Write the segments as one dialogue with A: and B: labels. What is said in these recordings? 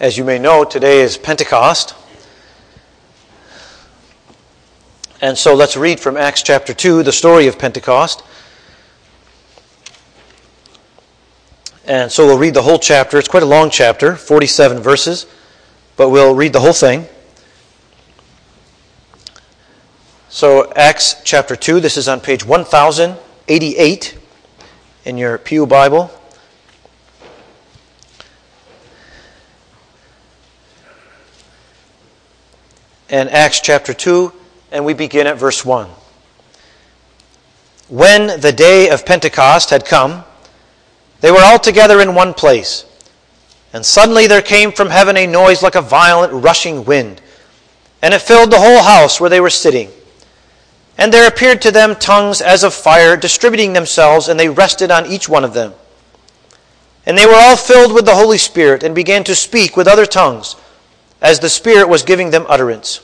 A: As you may know, today is Pentecost. And so let's read from Acts chapter 2, the story of Pentecost. And so we'll read the whole chapter. It's quite a long chapter, 47 verses, but we'll read the whole thing. So, Acts chapter 2, this is on page 1088 in your Pew Bible. And Acts chapter 2, and we begin at verse 1. When the day of Pentecost had come, they were all together in one place. And suddenly there came from heaven a noise like a violent rushing wind, and it filled the whole house where they were sitting. And there appeared to them tongues as of fire, distributing themselves, and they rested on each one of them. And they were all filled with the Holy Spirit, and began to speak with other tongues as the Spirit was giving them utterance.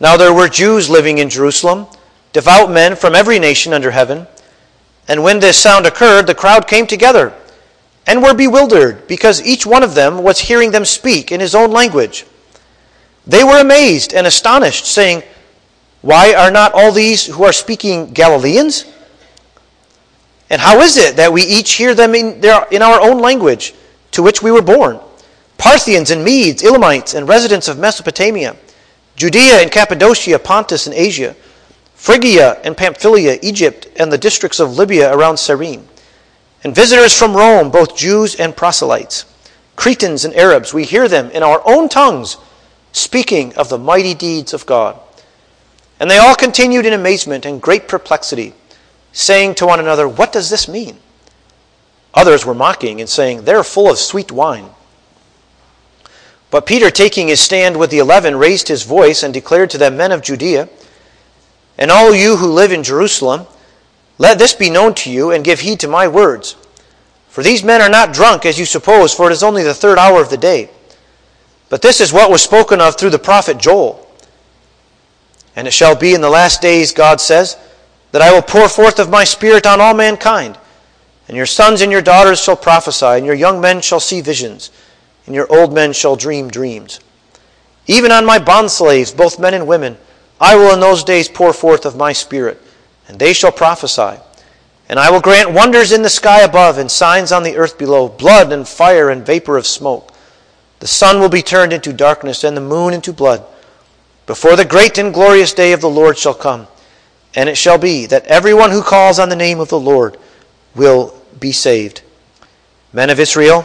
A: Now there were Jews living in Jerusalem, devout men from every nation under heaven. And when this sound occurred, the crowd came together and were bewildered, because each one of them was hearing them speak in his own language. They were amazed and astonished, saying, Why are not all these who are speaking Galileans? And how is it that we each hear them in, their, in our own language, to which we were born? Parthians and Medes, Elamites, and residents of Mesopotamia, Judea and Cappadocia, Pontus and Asia, Phrygia and Pamphylia, Egypt, and the districts of Libya around Cyrene, and visitors from Rome, both Jews and proselytes, Cretans and Arabs, we hear them in our own tongues speaking of the mighty deeds of God. And they all continued in amazement and great perplexity, saying to one another, What does this mean? Others were mocking and saying, They're full of sweet wine. But Peter, taking his stand with the eleven, raised his voice and declared to them, Men of Judea, and all you who live in Jerusalem, let this be known to you, and give heed to my words. For these men are not drunk, as you suppose, for it is only the third hour of the day. But this is what was spoken of through the prophet Joel. And it shall be in the last days, God says, that I will pour forth of my Spirit on all mankind. And your sons and your daughters shall prophesy, and your young men shall see visions and your old men shall dream dreams. Even on my bondslaves, both men and women, I will in those days pour forth of my Spirit, and they shall prophesy. And I will grant wonders in the sky above and signs on the earth below, blood and fire and vapor of smoke. The sun will be turned into darkness and the moon into blood, before the great and glorious day of the Lord shall come. And it shall be that everyone who calls on the name of the Lord will be saved. Men of Israel,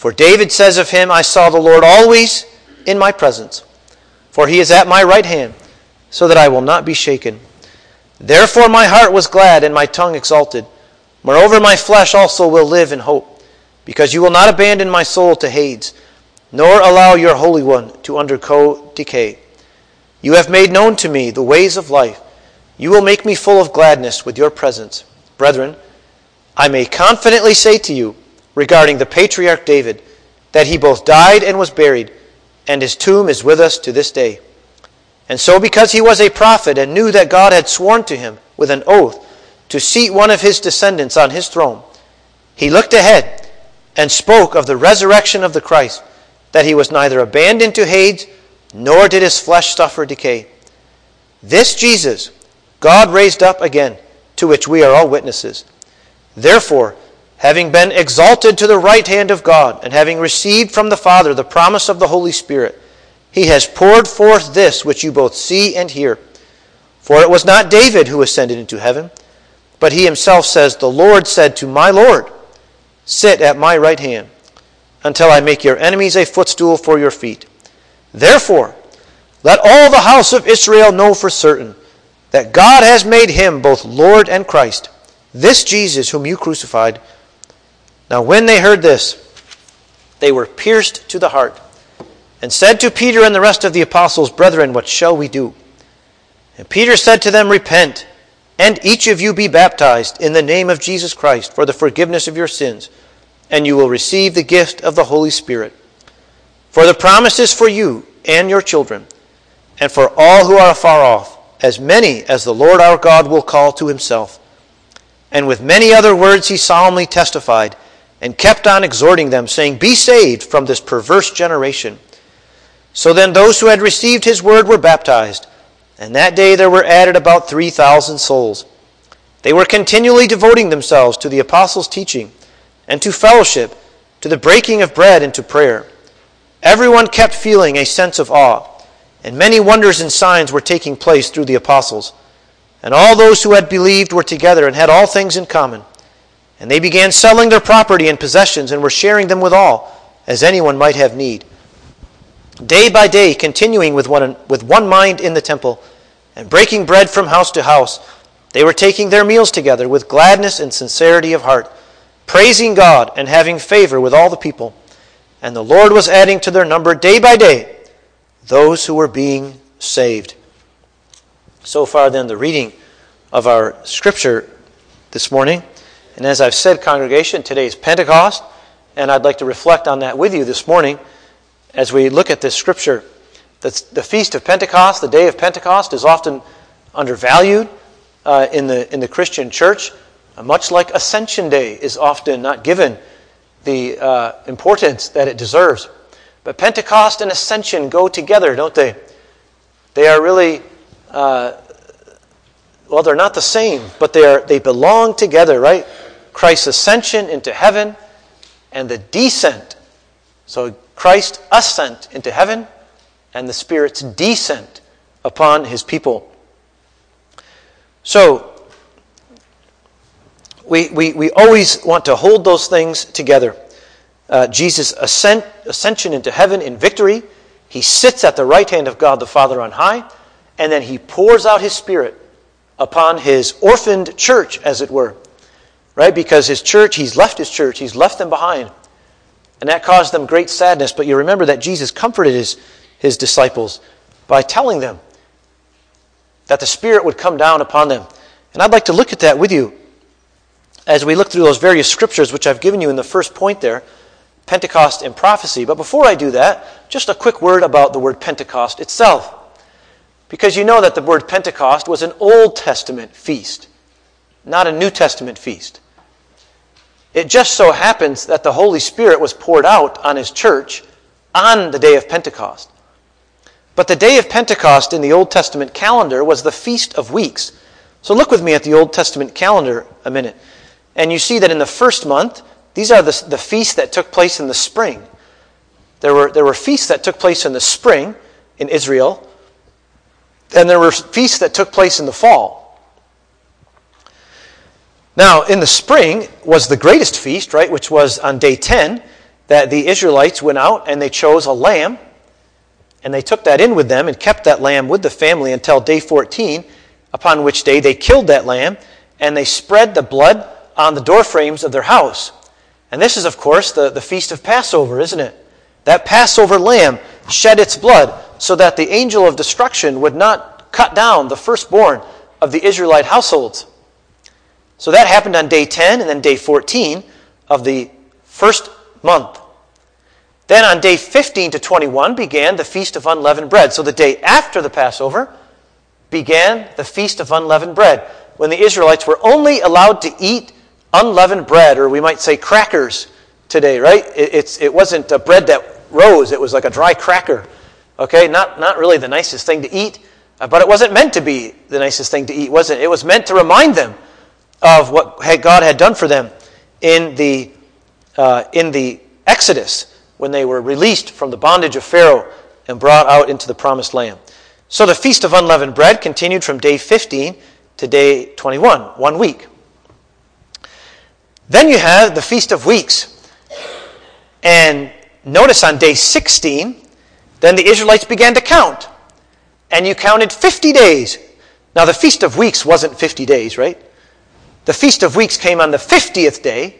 A: For David says of him, I saw the Lord always in my presence, for he is at my right hand, so that I will not be shaken. Therefore my heart was glad and my tongue exalted. Moreover, my flesh also will live in hope, because you will not abandon my soul to Hades, nor allow your Holy One to undergo decay. You have made known to me the ways of life. You will make me full of gladness with your presence. Brethren, I may confidently say to you, regarding the patriarch David, that he both died and was buried, and his tomb is with us to this day. And so, because he was a prophet and knew that God had sworn to him with an oath to seat one of his descendants on his throne, he looked ahead and spoke of the resurrection of the Christ, that he was neither abandoned to Hades, nor did his flesh suffer decay. This Jesus God raised up again, to which we are all witnesses. Therefore, having been exalted to the right hand of God, and having received from the Father the promise of the Holy Spirit, he has poured forth this which you both see and hear. For it was not David who ascended into heaven, but he himself says, The Lord said to my Lord, Sit at my right hand, until I make your enemies a footstool for your feet. Therefore, let all the house of Israel know for certain that God has made him both Lord and Christ, this Jesus whom you crucified now, when they heard this, they were pierced to the heart and said to Peter and the rest of the apostles, Brethren, what shall we do? And Peter said to them, Repent, and each of you be baptized in the name of Jesus Christ for the forgiveness of your sins, and you will receive the gift of the Holy Spirit. For the promise is for you and your children, and for all who are afar off, as many as the Lord our God will call to himself. And with many other words he solemnly testified, and kept on exhorting them, saying, Be saved from this perverse generation. So then those who had received his word were baptized, and that day there were added about 3,000 souls. They were continually devoting themselves to the apostles' teaching, and to fellowship, to the breaking of bread, and to prayer. Everyone kept feeling a sense of awe, and many wonders and signs were taking place through the apostles. And all those who had believed were together and had all things in common. And they began selling their property and possessions and were sharing them with all, as anyone might have need. Day by day, continuing with one, with one mind in the temple, and breaking bread from house to house, they were taking their meals together with gladness and sincerity of heart, praising God and having favor with all the people. And the Lord was adding to their number day by day those who were being saved. So far, then, the reading of our scripture this morning. And as I've said, congregation, today is Pentecost, and I'd like to reflect on that with you this morning as we look at this scripture. The, the Feast of Pentecost, the day of Pentecost, is often undervalued uh, in, the, in the Christian church, uh, much like Ascension Day is often not given the uh, importance that it deserves. But Pentecost and Ascension go together, don't they? They are really uh, well, they're not the same, but they, are, they belong together, right? Christ's ascension into heaven and the descent. So Christ ascent into heaven and the Spirit's descent upon his people. So, we, we, we always want to hold those things together. Uh, Jesus' ascent, ascension into heaven in victory, he sits at the right hand of God the Father on high and then he pours out his spirit upon his orphaned church, as it were. Right? Because his church, he's left his church, he's left them behind. And that caused them great sadness. But you remember that Jesus comforted his, his disciples by telling them that the Spirit would come down upon them. And I'd like to look at that with you as we look through those various scriptures which I've given you in the first point there Pentecost and prophecy. But before I do that, just a quick word about the word Pentecost itself. Because you know that the word Pentecost was an Old Testament feast, not a New Testament feast. It just so happens that the Holy Spirit was poured out on His church on the day of Pentecost. But the day of Pentecost in the Old Testament calendar was the Feast of Weeks. So look with me at the Old Testament calendar a minute. And you see that in the first month, these are the, the feasts that took place in the spring. There were, there were feasts that took place in the spring in Israel, and there were feasts that took place in the fall. Now, in the spring was the greatest feast, right, which was on day 10, that the Israelites went out and they chose a lamb, and they took that in with them and kept that lamb with the family until day 14, upon which day they killed that lamb, and they spread the blood on the doorframes of their house. And this is, of course, the, the feast of Passover, isn't it? That Passover lamb shed its blood so that the angel of destruction would not cut down the firstborn of the Israelite households. So that happened on day 10 and then day 14 of the first month. Then on day 15 to 21 began the Feast of Unleavened Bread. So the day after the Passover began the Feast of Unleavened Bread, when the Israelites were only allowed to eat unleavened bread, or we might say crackers today, right? It, it wasn't a bread that rose, it was like a dry cracker. Okay, not, not really the nicest thing to eat, uh, but it wasn't meant to be the nicest thing to eat, was it? It was meant to remind them of what God had done for them in the, uh, in the Exodus when they were released from the bondage of Pharaoh and brought out into the promised land. So the Feast of Unleavened Bread continued from day 15 to day 21, one week. Then you have the Feast of Weeks. And notice on day 16, then the Israelites began to count. And you counted 50 days. Now, the Feast of Weeks wasn't 50 days, right? The Feast of Weeks came on the 50th day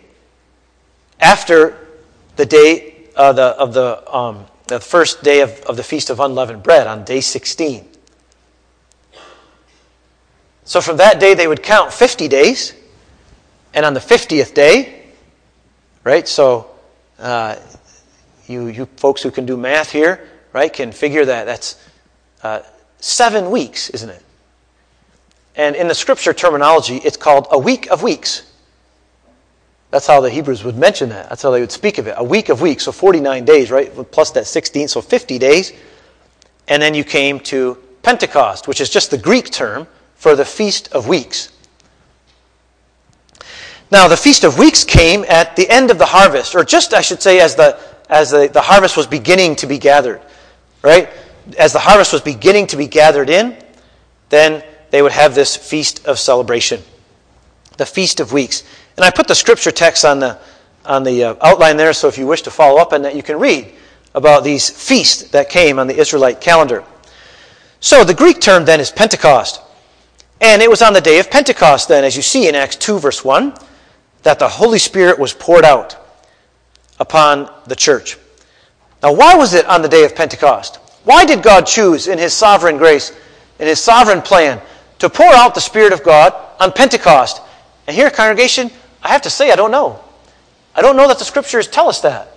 A: after the day uh, the, of the, um, the first day of, of the Feast of Unleavened Bread on day 16. So from that day, they would count 50 days. And on the 50th day, right, so uh, you, you folks who can do math here, right, can figure that that's uh, seven weeks, isn't it? And in the scripture terminology, it's called a week of weeks. That's how the Hebrews would mention that. That's how they would speak of it. A week of weeks, so 49 days, right? Plus that 16, so 50 days. And then you came to Pentecost, which is just the Greek term for the Feast of Weeks. Now, the Feast of Weeks came at the end of the harvest, or just, I should say, as the, as the, the harvest was beginning to be gathered, right? As the harvest was beginning to be gathered in, then they would have this feast of celebration, the Feast of Weeks. And I put the scripture text on the, on the uh, outline there, so if you wish to follow up on that, you can read about these feasts that came on the Israelite calendar. So the Greek term then is Pentecost. And it was on the day of Pentecost, then, as you see in Acts 2, verse 1, that the Holy Spirit was poured out upon the church. Now, why was it on the day of Pentecost? Why did God choose, in His sovereign grace, in His sovereign plan, to pour out the Spirit of God on Pentecost? And here, congregation, I have to say, I don't know. I don't know that the scriptures tell us that.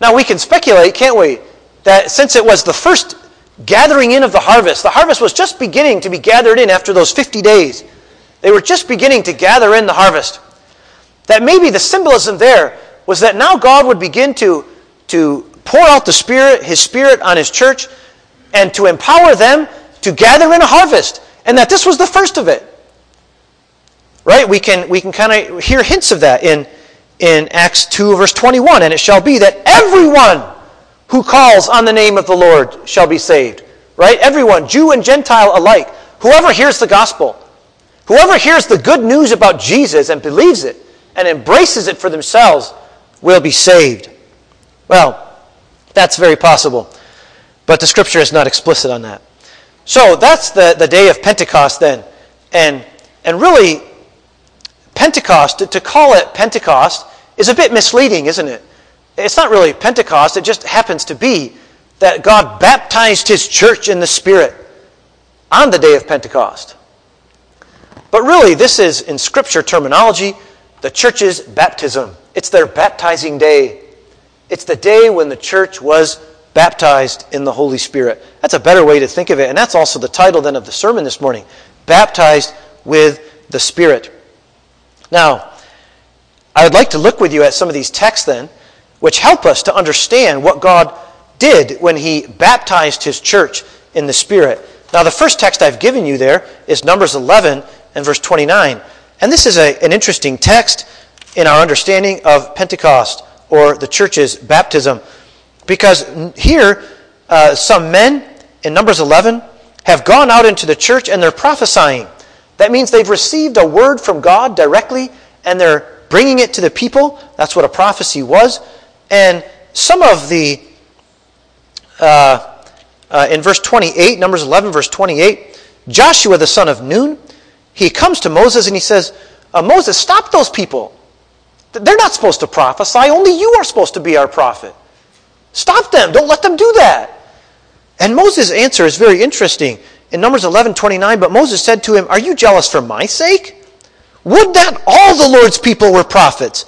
A: Now, we can speculate, can't we, that since it was the first gathering in of the harvest, the harvest was just beginning to be gathered in after those 50 days. They were just beginning to gather in the harvest. That maybe the symbolism there was that now God would begin to, to pour out the Spirit, His Spirit on His church, and to empower them to gather in a harvest. And that this was the first of it. Right? We can, we can kind of hear hints of that in, in Acts 2, verse 21. And it shall be that everyone who calls on the name of the Lord shall be saved. Right? Everyone, Jew and Gentile alike. Whoever hears the gospel, whoever hears the good news about Jesus and believes it and embraces it for themselves will be saved. Well, that's very possible. But the scripture is not explicit on that. So that's the, the day of Pentecost then. And, and really, Pentecost, to call it Pentecost, is a bit misleading, isn't it? It's not really Pentecost, it just happens to be that God baptized his church in the Spirit on the day of Pentecost. But really, this is, in Scripture terminology, the church's baptism. It's their baptizing day. It's the day when the church was baptized in the Holy Spirit. That's a better way to think of it. And that's also the title then of the sermon this morning Baptized with the Spirit. Now, I would like to look with you at some of these texts then, which help us to understand what God did when He baptized His church in the Spirit. Now, the first text I've given you there is Numbers 11 and verse 29. And this is a, an interesting text in our understanding of Pentecost or the church's baptism. Because here, uh, some men in Numbers 11 have gone out into the church and they're prophesying. That means they've received a word from God directly and they're bringing it to the people. That's what a prophecy was. And some of the, uh, uh, in verse 28, Numbers 11, verse 28, Joshua the son of Nun, he comes to Moses and he says, uh, Moses, stop those people. They're not supposed to prophesy. Only you are supposed to be our prophet. Stop them. Don't let them do that. And Moses' answer is very interesting in Numbers 11 29, but Moses said to him, Are you jealous for my sake? Would that all the Lord's people were prophets,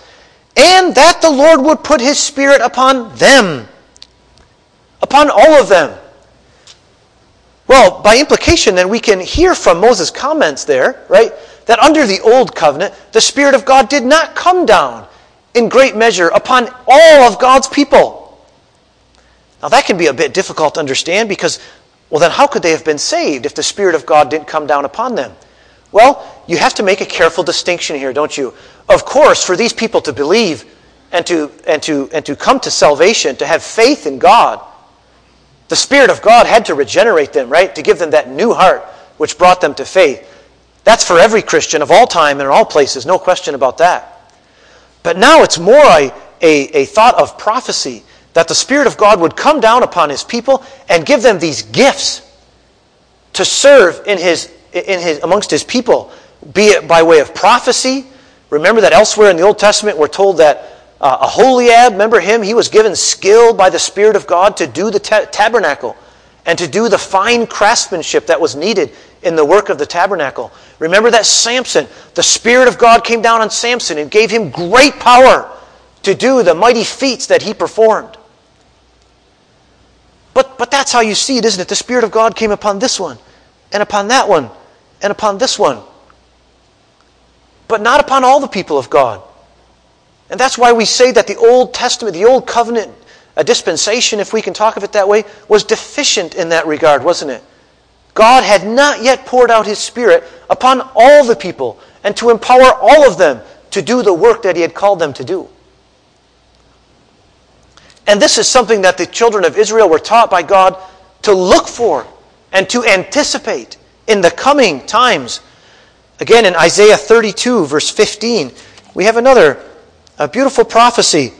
A: and that the Lord would put his Spirit upon them, upon all of them. Well, by implication, then we can hear from Moses' comments there, right, that under the old covenant, the Spirit of God did not come down in great measure upon all of God's people. Now, that can be a bit difficult to understand because well, then how could they have been saved if the Spirit of God didn't come down upon them? Well, you have to make a careful distinction here, don't you? Of course, for these people to believe and to, and to, and to come to salvation, to have faith in God, the Spirit of God had to regenerate them, right? To give them that new heart which brought them to faith. That's for every Christian of all time and in all places, no question about that. But now it's more a, a, a thought of prophecy that the Spirit of God would come down upon His people and give them these gifts to serve in his, in his, amongst His people, be it by way of prophecy. Remember that elsewhere in the Old Testament we're told that, uh, Aholiab, remember him? He was given skill by the Spirit of God to do the ta- tabernacle and to do the fine craftsmanship that was needed in the work of the tabernacle. Remember that Samson, the Spirit of God came down on Samson and gave him great power to do the mighty feats that he performed. But, but that's how you see it, isn't it? The Spirit of God came upon this one, and upon that one, and upon this one. But not upon all the people of God. And that's why we say that the Old Testament, the Old Covenant a dispensation, if we can talk of it that way, was deficient in that regard, wasn't it? God had not yet poured out His Spirit upon all the people and to empower all of them to do the work that He had called them to do. And this is something that the children of Israel were taught by God to look for and to anticipate in the coming times. Again, in Isaiah 32, verse 15, we have another a beautiful prophecy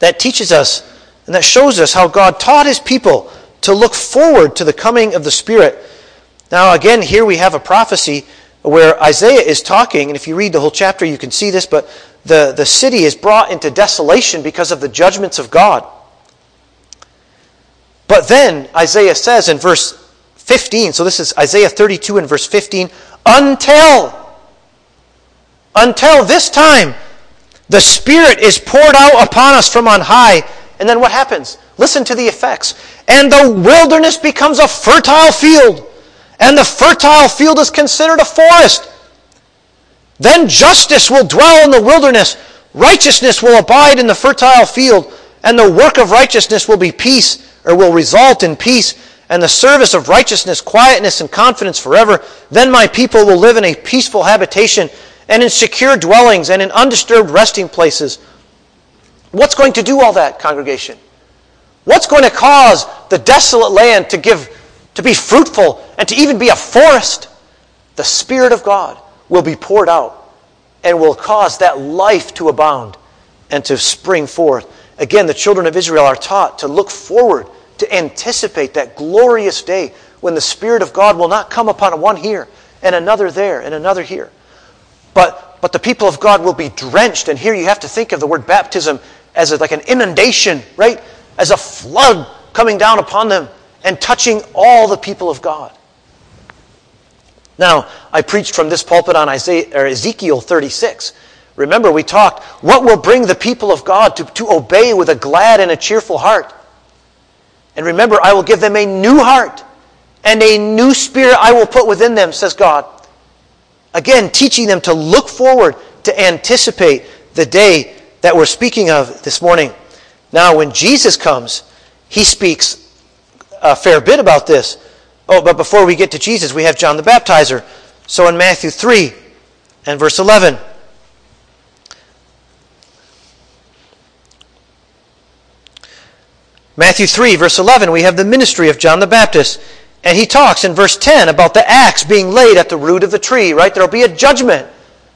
A: that teaches us and that shows us how God taught his people to look forward to the coming of the Spirit. Now, again, here we have a prophecy where Isaiah is talking, and if you read the whole chapter, you can see this, but the, the city is brought into desolation because of the judgments of God. But then Isaiah says in verse 15, so this is Isaiah 32 and verse 15, until, until this time, the Spirit is poured out upon us from on high. And then what happens? Listen to the effects. And the wilderness becomes a fertile field, and the fertile field is considered a forest. Then justice will dwell in the wilderness, righteousness will abide in the fertile field, and the work of righteousness will be peace, or will result in peace, and the service of righteousness, quietness, and confidence forever. Then my people will live in a peaceful habitation and in secure dwellings and in undisturbed resting places. What's going to do all that, congregation? What's going to cause the desolate land to give to be fruitful and to even be a forest? The Spirit of God will be poured out and will cause that life to abound and to spring forth. Again, the children of Israel are taught to look forward, to anticipate that glorious day when the Spirit of God will not come upon one here and another there and another here, but, but the people of God will be drenched. And here you have to think of the word baptism as a, like an inundation, right? As a flood coming down upon them and touching all the people of God. Now, I preached from this pulpit on Isaiah, or Ezekiel 36. Remember, we talked, what will bring the people of God to, to obey with a glad and a cheerful heart? And remember, I will give them a new heart, and a new spirit I will put within them, says God. Again, teaching them to look forward, to anticipate the day that we're speaking of this morning. Now, when Jesus comes, he speaks a fair bit about this. Oh, but before we get to Jesus, we have John the Baptizer. So in Matthew 3 and verse 11, Matthew 3, verse 11, we have the ministry of John the Baptist. And he talks in verse 10 about the axe being laid at the root of the tree, right? There will be a judgment.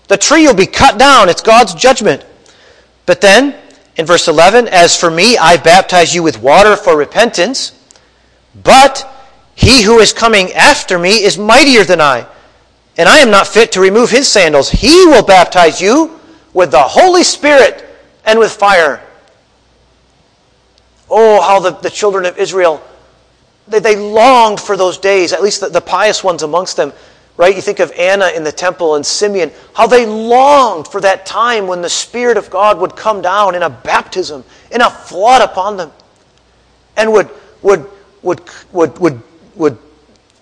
A: The tree will be cut down. It's God's judgment. But then, in verse 11, as for me, I baptize you with water for repentance, but he who is coming after me is mightier than I, and I am not fit to remove his sandals. He will baptize you with the Holy Spirit and with fire. Oh, how the, the children of Israel they, they longed for those days, at least the, the pious ones amongst them, right? You think of Anna in the temple and Simeon, how they longed for that time when the Spirit of God would come down in a baptism, in a flood upon them, and would, would, would, would, would, would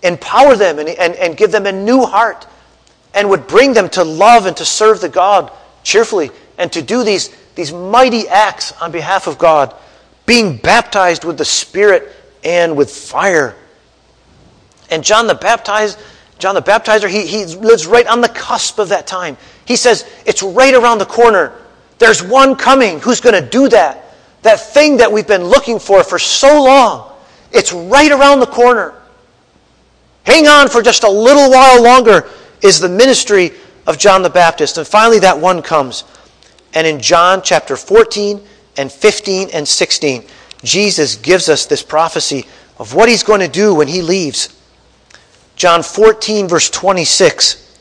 A: empower them and, and, and give them a new heart, and would bring them to love and to serve the God cheerfully, and to do these, these mighty acts on behalf of God, being baptized with the Spirit and with fire. And John the Baptizer, John the Baptizer, he, he lives right on the cusp of that time. He says, it's right around the corner. There's one coming who's going to do that. That thing that we've been looking for for so long. It's right around the corner. Hang on for just a little while longer is the ministry of John the Baptist. And finally, that one comes. And in John chapter 14 and 15 and 16, Jesus gives us this prophecy of what he's going to do when he leaves. John 14, verse 26.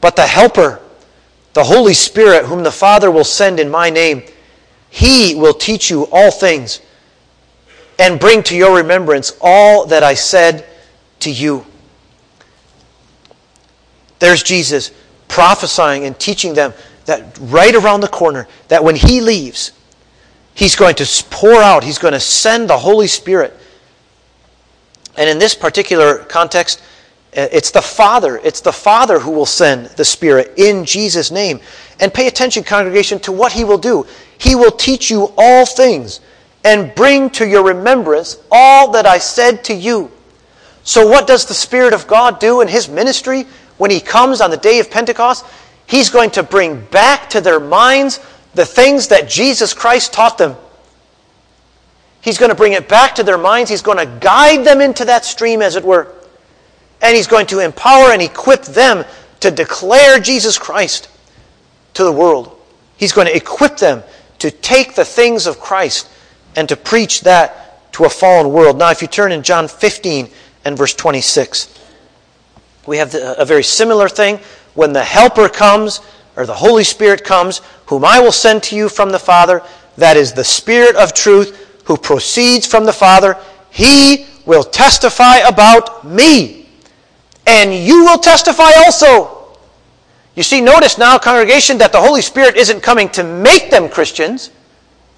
A: But the Helper, the Holy Spirit, whom the Father will send in my name, he will teach you all things and bring to your remembrance all that I said to you. There's Jesus prophesying and teaching them that right around the corner, that when he leaves, he's going to pour out, he's going to send the Holy Spirit. And in this particular context, uh, it's the Father. It's the Father who will send the Spirit in Jesus' name. And pay attention, congregation, to what He will do. He will teach you all things and bring to your remembrance all that I said to you. So, what does the Spirit of God do in His ministry when He comes on the day of Pentecost? He's going to bring back to their minds the things that Jesus Christ taught them. He's going to bring it back to their minds. He's going to guide them into that stream, as it were. And He's going to empower and equip them to declare Jesus Christ to the world. He's going to equip them to take the things of Christ and to preach that to a fallen world. Now, if you turn in John 15 and verse 26, we have a very similar thing. When the Helper comes, or the Holy Spirit comes, whom I will send to you from the Father, that is the Spirit of truth, who proceeds from the Father, he will testify about me and you will testify also. You see, notice now, congregation, that the Holy Spirit isn't coming to make them Christians,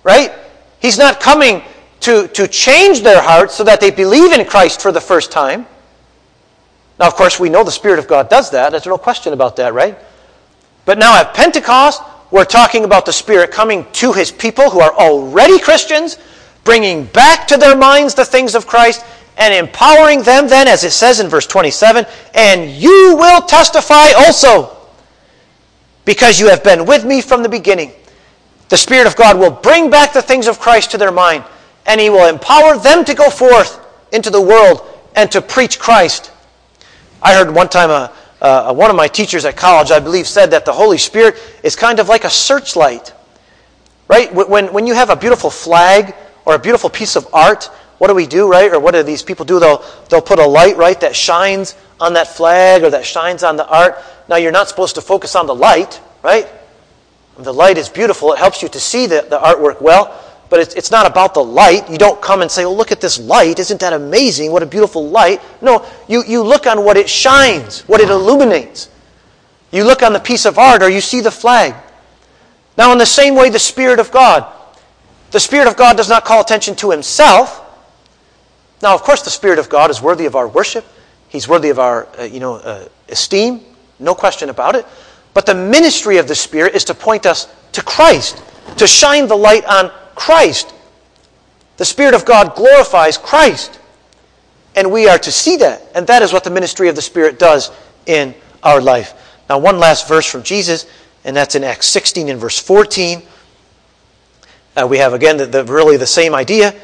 A: right? He's not coming to, to change their hearts so that they believe in Christ for the first time. Now, of course, we know the Spirit of God does that. There's no question about that, right? But now at Pentecost, we're talking about the Spirit coming to His people who are already Christians, bringing back to their minds the things of Christ, and empowering them then, as it says in verse 27, and you will testify also, because you have been with me from the beginning. The Spirit of God will bring back the things of Christ to their mind, and He will empower them to go forth into the world and to preach Christ. I heard one time a, one of my teachers at college, I believe, said that the Holy Spirit is kind of like a searchlight. Right? When, when you have a beautiful flag or a beautiful piece of art, what do we do, right? Or what do these people do? They'll, they'll put a light, right, that shines on that flag or that shines on the art. Now, you're not supposed to focus on the light, right? The light is beautiful. It helps you to see the, the artwork well, but it's, it's not about the light. You don't come and say, oh, look at this light. Isn't that amazing? What a beautiful light. No, you, you look on what it shines, what it illuminates. You look on the piece of art or you see the flag. Now, in the same way, the Spirit of God. The Spirit of God does not call attention to himself, now, of course, the Spirit of God is worthy of our worship. He's worthy of our, uh, you know, uh, esteem. No question about it. But the ministry of the Spirit is to point us to Christ, to shine the light on Christ. The Spirit of God glorifies Christ. And we are to see that. And that is what the ministry of the Spirit does in our life. Now, one last verse from Jesus, and that's in Acts 16 and verse 14. Uh, we have, again, the, the, really the same idea,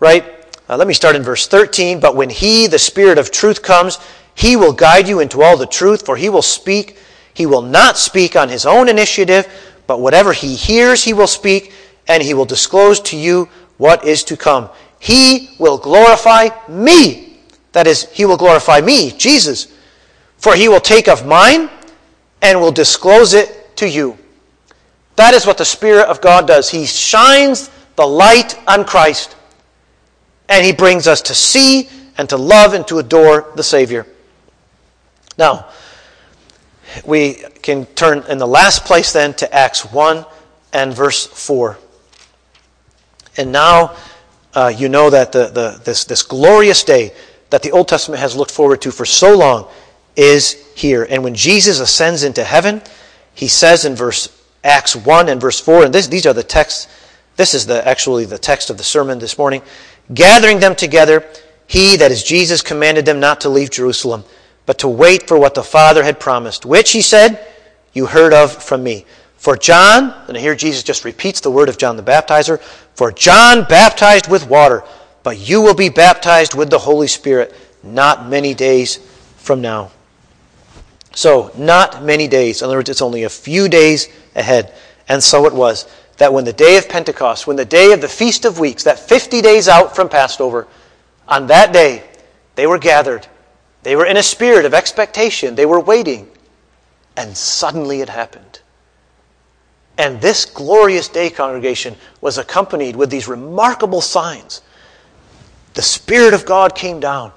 A: right? Uh, let me start in verse 13. But when He, the Spirit of truth, comes, He will guide you into all the truth, for He will speak. He will not speak on His own initiative, but whatever He hears, He will speak, and He will disclose to you what is to come. He will glorify me. That is, He will glorify me, Jesus. For He will take of mine and will disclose it to you. That is what the Spirit of God does. He shines the light on Christ and he brings us to see and to love and to adore the Savior. Now, we can turn in the last place then to Acts 1 and verse 4. And now uh, you know that the, the, this, this glorious day that the Old Testament has looked forward to for so long is here. And when Jesus ascends into heaven, he says in verse Acts 1 and verse 4, and this, these are the texts, this is the, actually the text of the sermon this morning. Gathering them together, he, that is Jesus, commanded them not to leave Jerusalem, but to wait for what the Father had promised, which, he said, you heard of from me. For John, and here Jesus just repeats the word of John the Baptizer, for John baptized with water, but you will be baptized with the Holy Spirit not many days from now. So, not many days. In other words, it's only a few days ahead. And so it was that when the day of Pentecost, when the day of the Feast of Weeks, that 50 days out from Passover, on that day, they were gathered. They were in a spirit of expectation. They were waiting. And suddenly it happened. And this glorious day congregation was accompanied with these remarkable signs. The Spirit of God came down.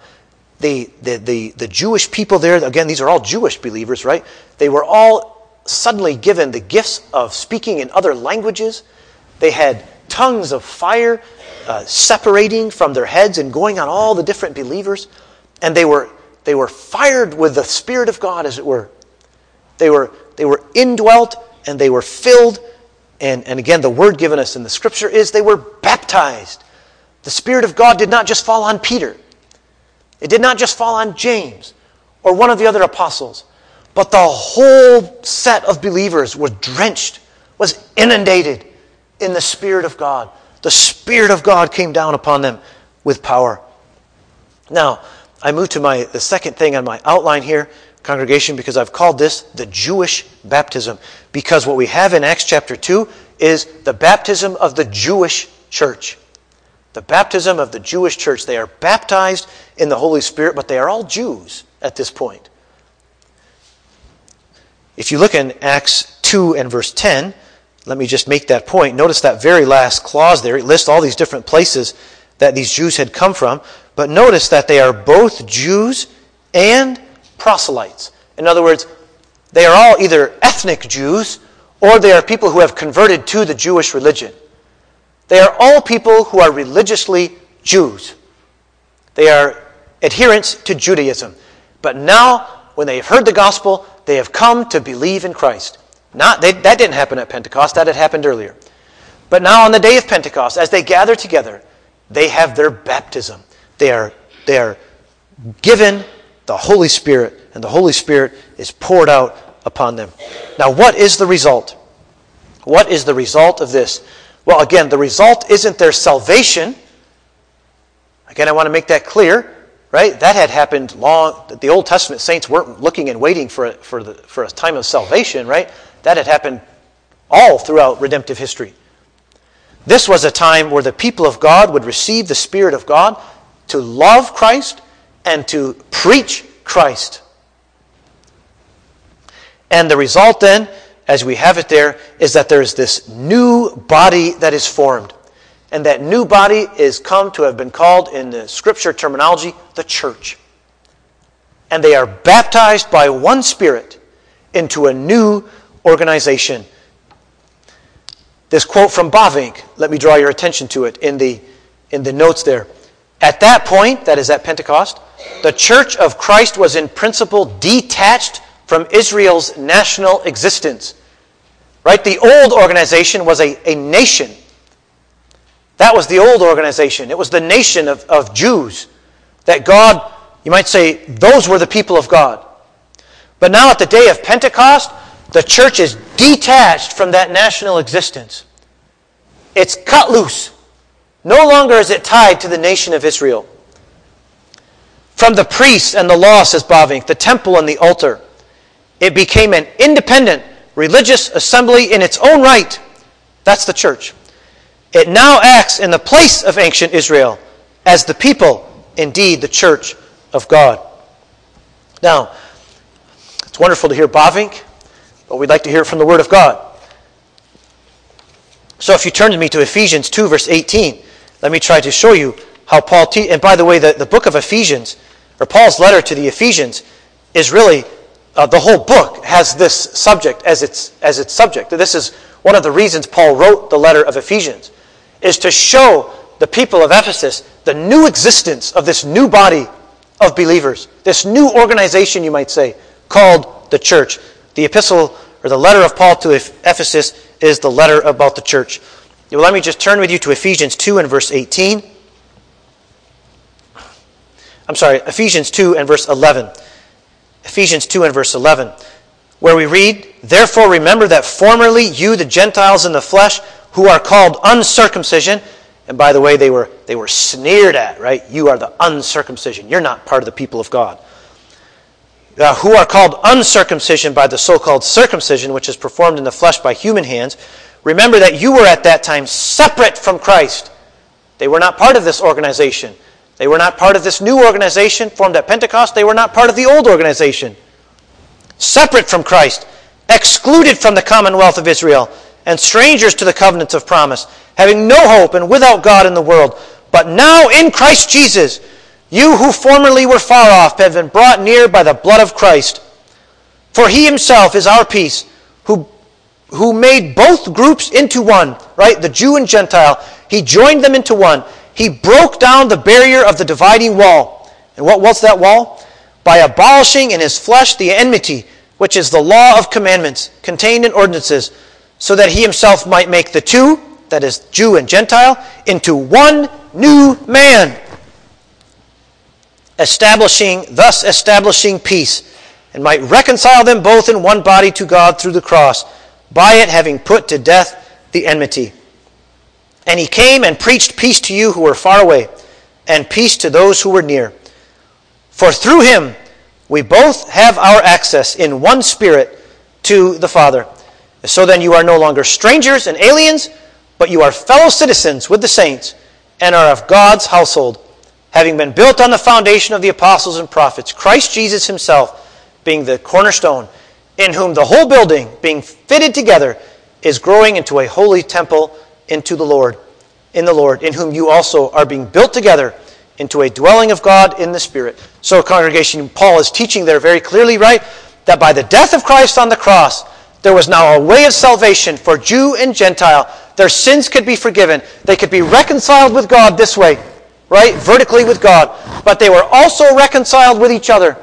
A: The, the, the, the Jewish people there, again, these are all Jewish believers, right? They were all suddenly given the gifts of speaking in other languages. They had tongues of fire uh, separating from their heads and going on all the different believers. And they were, they were fired with the Spirit of God, as it were. They were, they were indwelt and they were filled. And, and again, the word given us in the scripture is they were baptized. The Spirit of God did not just fall on Peter, it did not just fall on James or one of the other apostles, but the whole set of believers was drenched, was inundated in the Spirit of God. The Spirit of God came down upon them with power. Now, I move to my the second thing on my outline here, congregation, because I've called this the Jewish baptism. Because what we have in Acts chapter 2 is the baptism of the Jewish church. The baptism of the Jewish church. They are baptized in the Holy Spirit, but they are all Jews at this point. If you look in Acts 2 and verse 10, let me just make that point. Notice that very last clause there. It lists all these different places that these Jews had come from. But notice that they are both Jews and proselytes. In other words, they are all either ethnic Jews or they are people who have converted to the Jewish religion. They are all people who are religiously Jews. They are adherents to Judaism. But now, when they have heard the gospel, they have come to believe in Christ. Not, they, that didn't happen at Pentecost, that had happened earlier. But now, on the day of Pentecost, as they gather together, they have their baptism. They are, they are given the Holy Spirit, and the Holy Spirit is poured out upon them. Now, what is the result? What is the result of this? Well, again, the result isn't their salvation. Again, I want to make that clear, right? That had happened long. The Old Testament saints weren't looking and waiting for, for, the, for a time of salvation, right? That had happened all throughout redemptive history. This was a time where the people of God would receive the Spirit of God to love Christ and to preach Christ. And the result then, as we have it there, is that there is this new body that is formed. And that new body is come to have been called in the scripture terminology the church. And they are baptized by one Spirit into a new organization. This quote from Bavinck, let me draw your attention to it in the, in the notes there. At that point, that is at Pentecost, the church of Christ was in principle detached from Israel's national existence. Right? The old organization was a, a nation. That was the old organization. It was the nation of, of Jews. That God, you might say, those were the people of God. But now at the day of Pentecost, the church is detached from that national existence. It's cut loose. No longer is it tied to the nation of Israel. From the priests and the law, says Bavinck, the temple and the altar, it became an independent religious assembly in its own right. That's the church. It now acts in the place of ancient Israel as the people, indeed, the church of God. Now, it's wonderful to hear Bavinck but we'd like to hear it from the Word of God. So if you turn to me to Ephesians 2, verse 18, let me try to show you how Paul, te- and by the way, the, the book of Ephesians, or Paul's letter to the Ephesians, is really, uh, the whole book has this subject as its, as its subject. This is one of the reasons Paul wrote the letter of Ephesians, is to show the people of Ephesus the new existence of this new body of believers, this new organization, you might say, called the church. The epistle or the letter of Paul to Ephesus is the letter about the church. Well, let me just turn with you to Ephesians 2 and verse 18. I'm sorry, Ephesians 2 and verse 11. Ephesians 2 and verse 11, where we read, Therefore remember that formerly you, the Gentiles in the flesh, who are called uncircumcision, and by the way, they were, they were sneered at, right? You are the uncircumcision. You're not part of the people of God uh, who are called uncircumcision by the so called circumcision, which is performed in the flesh by human hands, remember that you were at that time separate from Christ. They were not part of this organization. They were not part of this new organization formed at Pentecost. They were not part of the old organization. Separate from Christ, excluded from the commonwealth of Israel, and strangers to the covenants of promise, having no hope and without God in the world. But now in Christ Jesus, you who formerly were far off have been brought near by the blood of Christ. For he himself is our peace, who, who made both groups into one, right? The Jew and Gentile. He joined them into one. He broke down the barrier of the dividing wall. And what was that wall? By abolishing in his flesh the enmity, which is the law of commandments contained in ordinances, so that he himself might make the two, that is, Jew and Gentile, into one new man, establishing, thus establishing peace, and might reconcile them both in one body to God through the cross, by it having put to death the enmity. And he came and preached peace to you who were far away, and peace to those who were near. For through him we both have our access in one spirit to the Father. So then you are no longer strangers and aliens, but you are fellow citizens with the saints and are of God's household, having been built on the foundation of the apostles and prophets, Christ Jesus himself being the cornerstone, in whom the whole building, being fitted together, is growing into a holy temple into the Lord, in the Lord, in whom you also are being built together into a dwelling of God in the Spirit. So, congregation, Paul is teaching there very clearly, right, that by the death of Christ on the cross, there was now a way of salvation for Jew and Gentile. Their sins could be forgiven. They could be reconciled with God this way, right? Vertically with God. But they were also reconciled with each other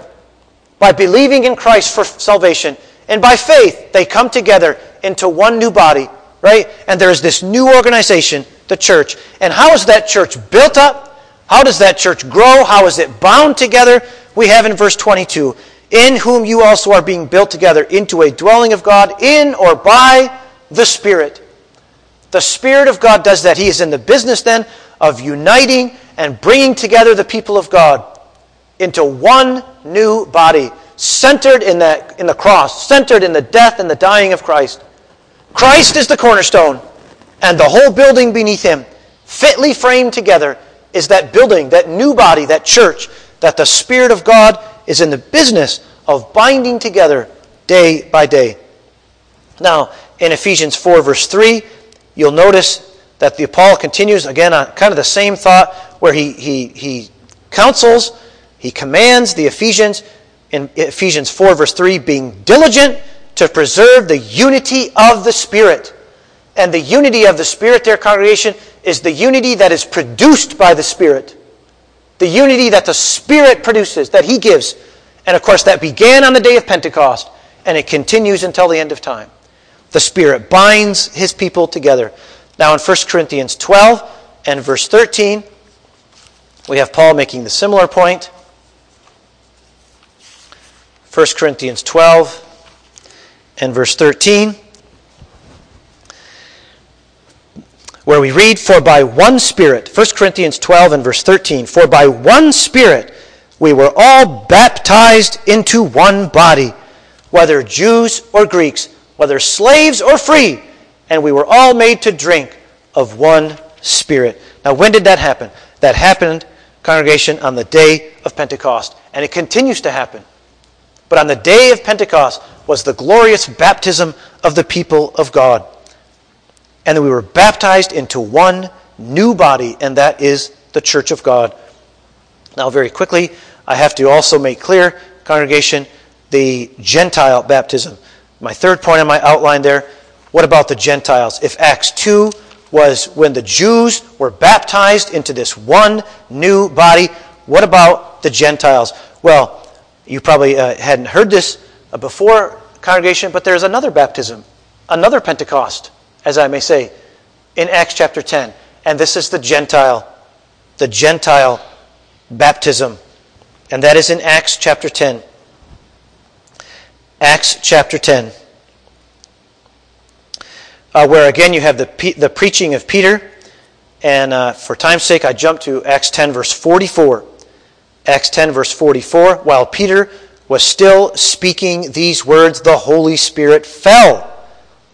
A: by believing in Christ for salvation. And by faith, they come together into one new body, right? And there is this new organization, the church. And how is that church built up? How does that church grow? How is it bound together? We have in verse 22 in whom you also are being built together into a dwelling of God in or by the Spirit. The Spirit of God does that. He is in the business then of uniting and bringing together the people of God into one new body, centered in, that, in the cross, centered in the death and the dying of Christ. Christ is the cornerstone, and the whole building beneath him, fitly framed together, is that building, that new body, that church, that the Spirit of God is in the business of binding together day by day. Now, in Ephesians 4, verse 3, you'll notice that the Paul continues again on kind of the same thought where he, he, he counsels, he commands the Ephesians in Ephesians 4, verse 3, being diligent to preserve the unity of the Spirit. And the unity of the Spirit, there congregation, is the unity that is produced by the Spirit. The unity that the Spirit produces, that He gives. And of course, that began on the day of Pentecost, and it continues until the end of time. The Spirit binds His people together. Now, in 1 Corinthians 12 and verse 13, we have Paul making the similar point. 1 Corinthians 12 and verse 13. Where we read, For by one Spirit, 1 Corinthians 12 and verse 13, For by one Spirit we were all baptized into one body, whether Jews or Greeks, whether slaves or free, and we were all made to drink of one Spirit. Now, when did that happen? That happened, congregation, on the day of Pentecost, and it continues to happen. But on the day of Pentecost was the glorious baptism of the people of God and then we were baptized into one new body, and that is the church of God. Now, very quickly, I have to also make clear, congregation, the Gentile baptism. My third point on my outline there what about the Gentiles? If Acts 2 was when the Jews were baptized into this one new body, what about the Gentiles? Well, you probably uh, hadn't heard this uh, before, congregation, but there's another baptism, another Pentecost as I may say, in Acts chapter 10. And this is the Gentile, the Gentile baptism. And that is in Acts chapter 10. Acts chapter 10. Uh, where again you have the, the preaching of Peter. And uh, for time's sake, I jump to Acts 10, verse 44. Acts 10, verse 44. While Peter was still speaking these words, the Holy Spirit fell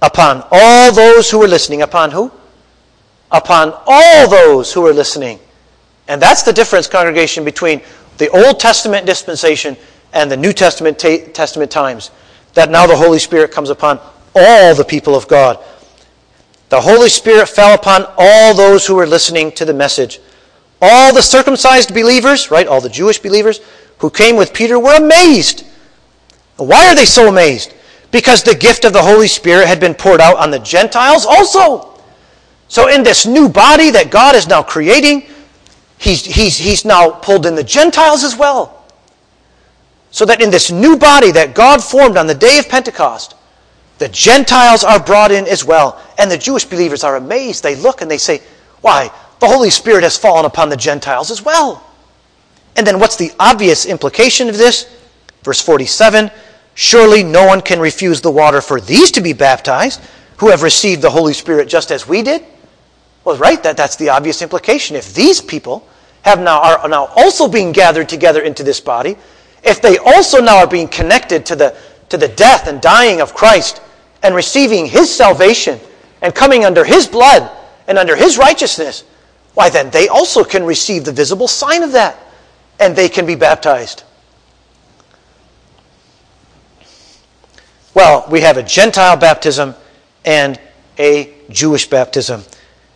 A: upon all those who were listening. Upon who? Upon all those who were listening. And that's the difference, congregation, between the Old Testament dispensation and the New Testament, ta- Testament times. That now the Holy Spirit comes upon all the people of God. the Holy Spirit fell upon all those who were listening to the message. All the circumcised believers, right, all the Jewish believers who came with Peter were amazed. Why are they so amazed? Because the gift of the Holy Spirit had been poured out on the Gentiles also. So, in this new body that God is now creating, he's, he's, he's now pulled in the Gentiles as well. So that in this new body that God formed on the day of Pentecost, the Gentiles are brought in as well. And the Jewish believers are amazed. They look and they say, Why? The Holy Spirit has fallen upon the Gentiles as well. And then what's the obvious implication of this? Verse 47 Surely no one can refuse the water for these to be baptized who have received the Holy Spirit just as we did. Well, right, that, that's the obvious implication. If these people have now, are now also being gathered together into this body, if they also now are being connected to the, to the death and dying of Christ and receiving his salvation and coming under his blood and under his righteousness, why then they also can receive the visible sign of that and they can be baptized. Well, we have a Gentile baptism and a Jewish baptism.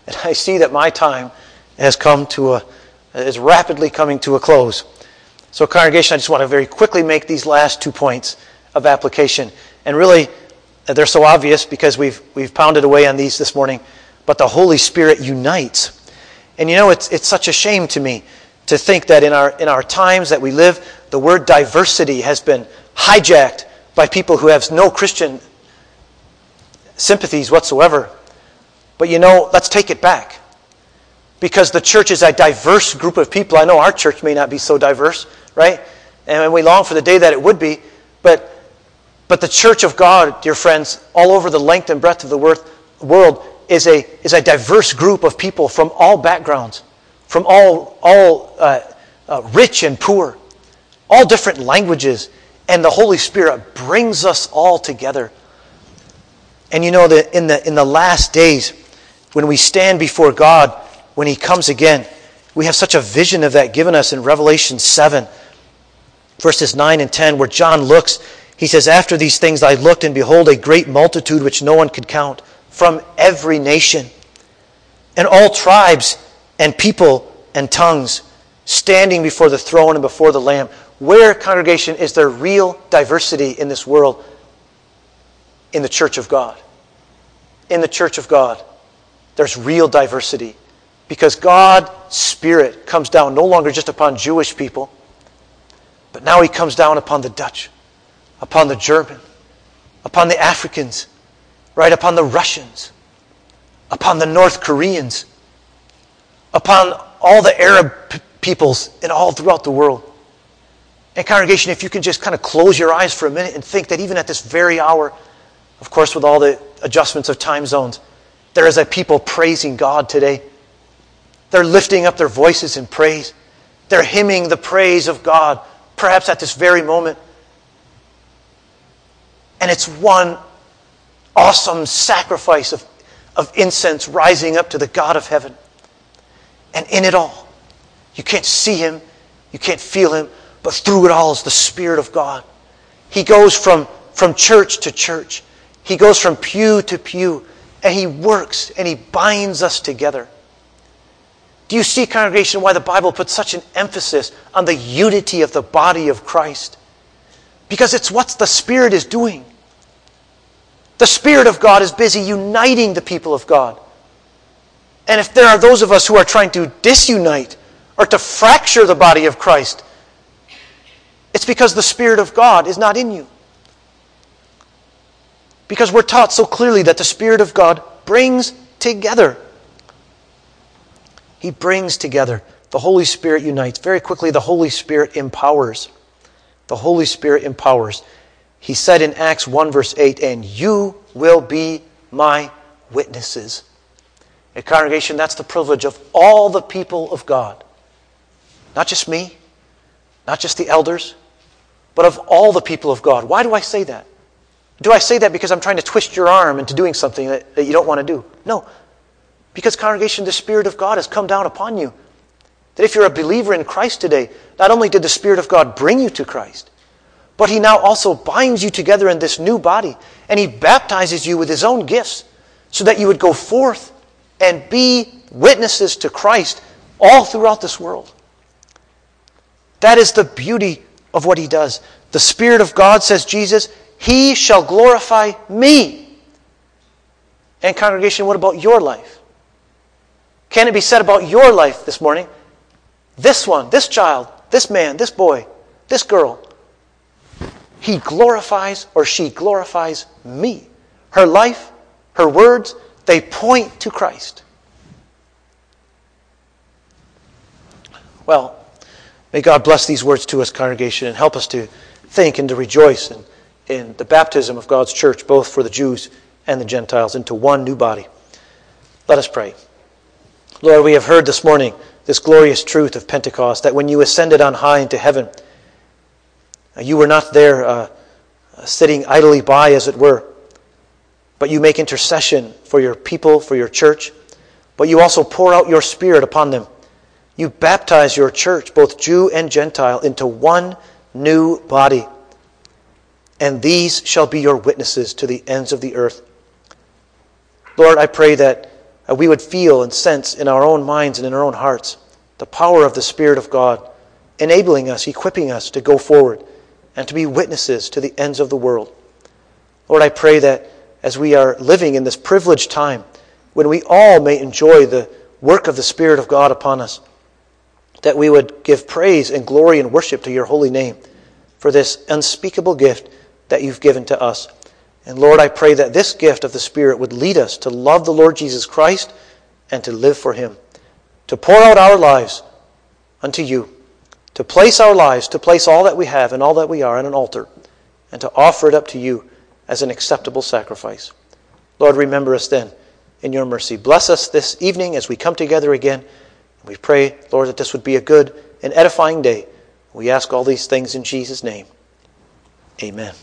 A: And I see that my time has come to a, is rapidly coming to a close. So, congregation, I just want to very quickly make these last two points of application. And really, they're so obvious because we've, we've pounded away on these this morning. But the Holy Spirit unites. And you know, it's, it's such a shame to me to think that in our, in our times that we live, the word diversity has been hijacked by people who have no Christian sympathies whatsoever. But you know, let's take it back. Because the church is a diverse group of people. I know our church may not be so diverse, right? And we long for the day that it would be. But, but the church of God, dear friends, all over the length and breadth of the world, is a, is a diverse group of people from all backgrounds, from all, all uh, uh, rich and poor, all different languages. And the Holy Spirit brings us all together. And you know that in the, in the last days, when we stand before God, when He comes again, we have such a vision of that given us in Revelation 7, verses 9 and 10, where John looks. He says, After these things I looked, and behold, a great multitude which no one could count, from every nation, and all tribes and people and tongues, standing before the throne and before the Lamb. Where, congregation, is there real diversity in this world? In the church of God. In the church of God there's real diversity. Because God's Spirit comes down no longer just upon Jewish people, but now He comes down upon the Dutch, upon the German, upon the Africans, right upon the Russians, upon the North Koreans, upon all the Arab p- peoples and all throughout the world. And, congregation, if you can just kind of close your eyes for a minute and think that even at this very hour, of course, with all the adjustments of time zones, there is a people praising God today. They're lifting up their voices in praise. They're hymning the praise of God, perhaps at this very moment. And it's one awesome sacrifice of, of incense rising up to the God of heaven. And in it all, you can't see him, you can't feel him, but through it all is the Spirit of God. He goes from, from church to church, he goes from pew to pew and He works and He binds us together. Do you see, congregation, why the Bible puts such an emphasis on the unity of the body of Christ? Because it's what the Spirit is doing. The Spirit of God is busy uniting the people of God. And if there are those of us who are trying to disunite or to fracture the body of Christ, it's because the Spirit of God is not in you. Because we're taught so clearly that the Spirit of God brings together. He brings together. The Holy Spirit unites. Very quickly, the Holy Spirit empowers. The Holy Spirit empowers. He said in Acts 1, verse 8, and you will be my witnesses. A congregation, that's the privilege of all the people of God. Not just me, not just the elders, but of all the people of God. Why do I say that? Do I say that because I'm trying to twist your arm into doing something that, that you don't want to do? No. Because, congregation, the Spirit of God has come down upon you. That if you're a believer in Christ today, not only did the Spirit of God bring you to Christ, but He now also binds you together in this new body, and He baptizes you with His own gifts, so that you would go forth and be witnesses to Christ all throughout this world. That is the beauty of what he does. The Spirit of God, says Jesus, He shall glorify me. And, congregation, what about your life? Can it be said about your life this morning? This one, this child, this man, this boy, this girl, he glorifies or she glorifies me. Her life, her words, they point to Christ. Well, may God bless these words to us, congregation, and help us to think and to rejoice in, in the baptism of God's church, both for the Jews and the Gentiles, into one new body. Let us pray. Lord, we have heard this morning this glorious truth of Pentecost that when you ascended on high into heaven, you were not there uh, sitting idly by, as it were, but you make intercession for your people, for your church, but you also pour out your Spirit upon them. You baptize your church, both Jew and Gentile, into one new body. And these shall be your witnesses to the ends of the earth. Lord, I pray that uh, we would feel and sense in our own minds and in our own hearts the power of the Spirit of God, enabling us, equipping us to go forward and to be witnesses to the ends of the world. Lord, I pray that as we are living in this privileged time, when we all may enjoy the work of the Spirit of God upon us, that we would give praise and glory and worship to your holy name for this unspeakable gift that you've given to us. And Lord, I pray that this gift of the Spirit would lead us to love the Lord Jesus Christ and to live for him, to pour out our lives unto you to place our lives, to place all that we have and all that we are on an altar, and to offer it up to you as an acceptable sacrifice. Lord, remember us then in your mercy. Bless us this evening as we come together again. We pray, Lord, that this would be a good and edifying day. We ask all these things in Jesus' name. Amen.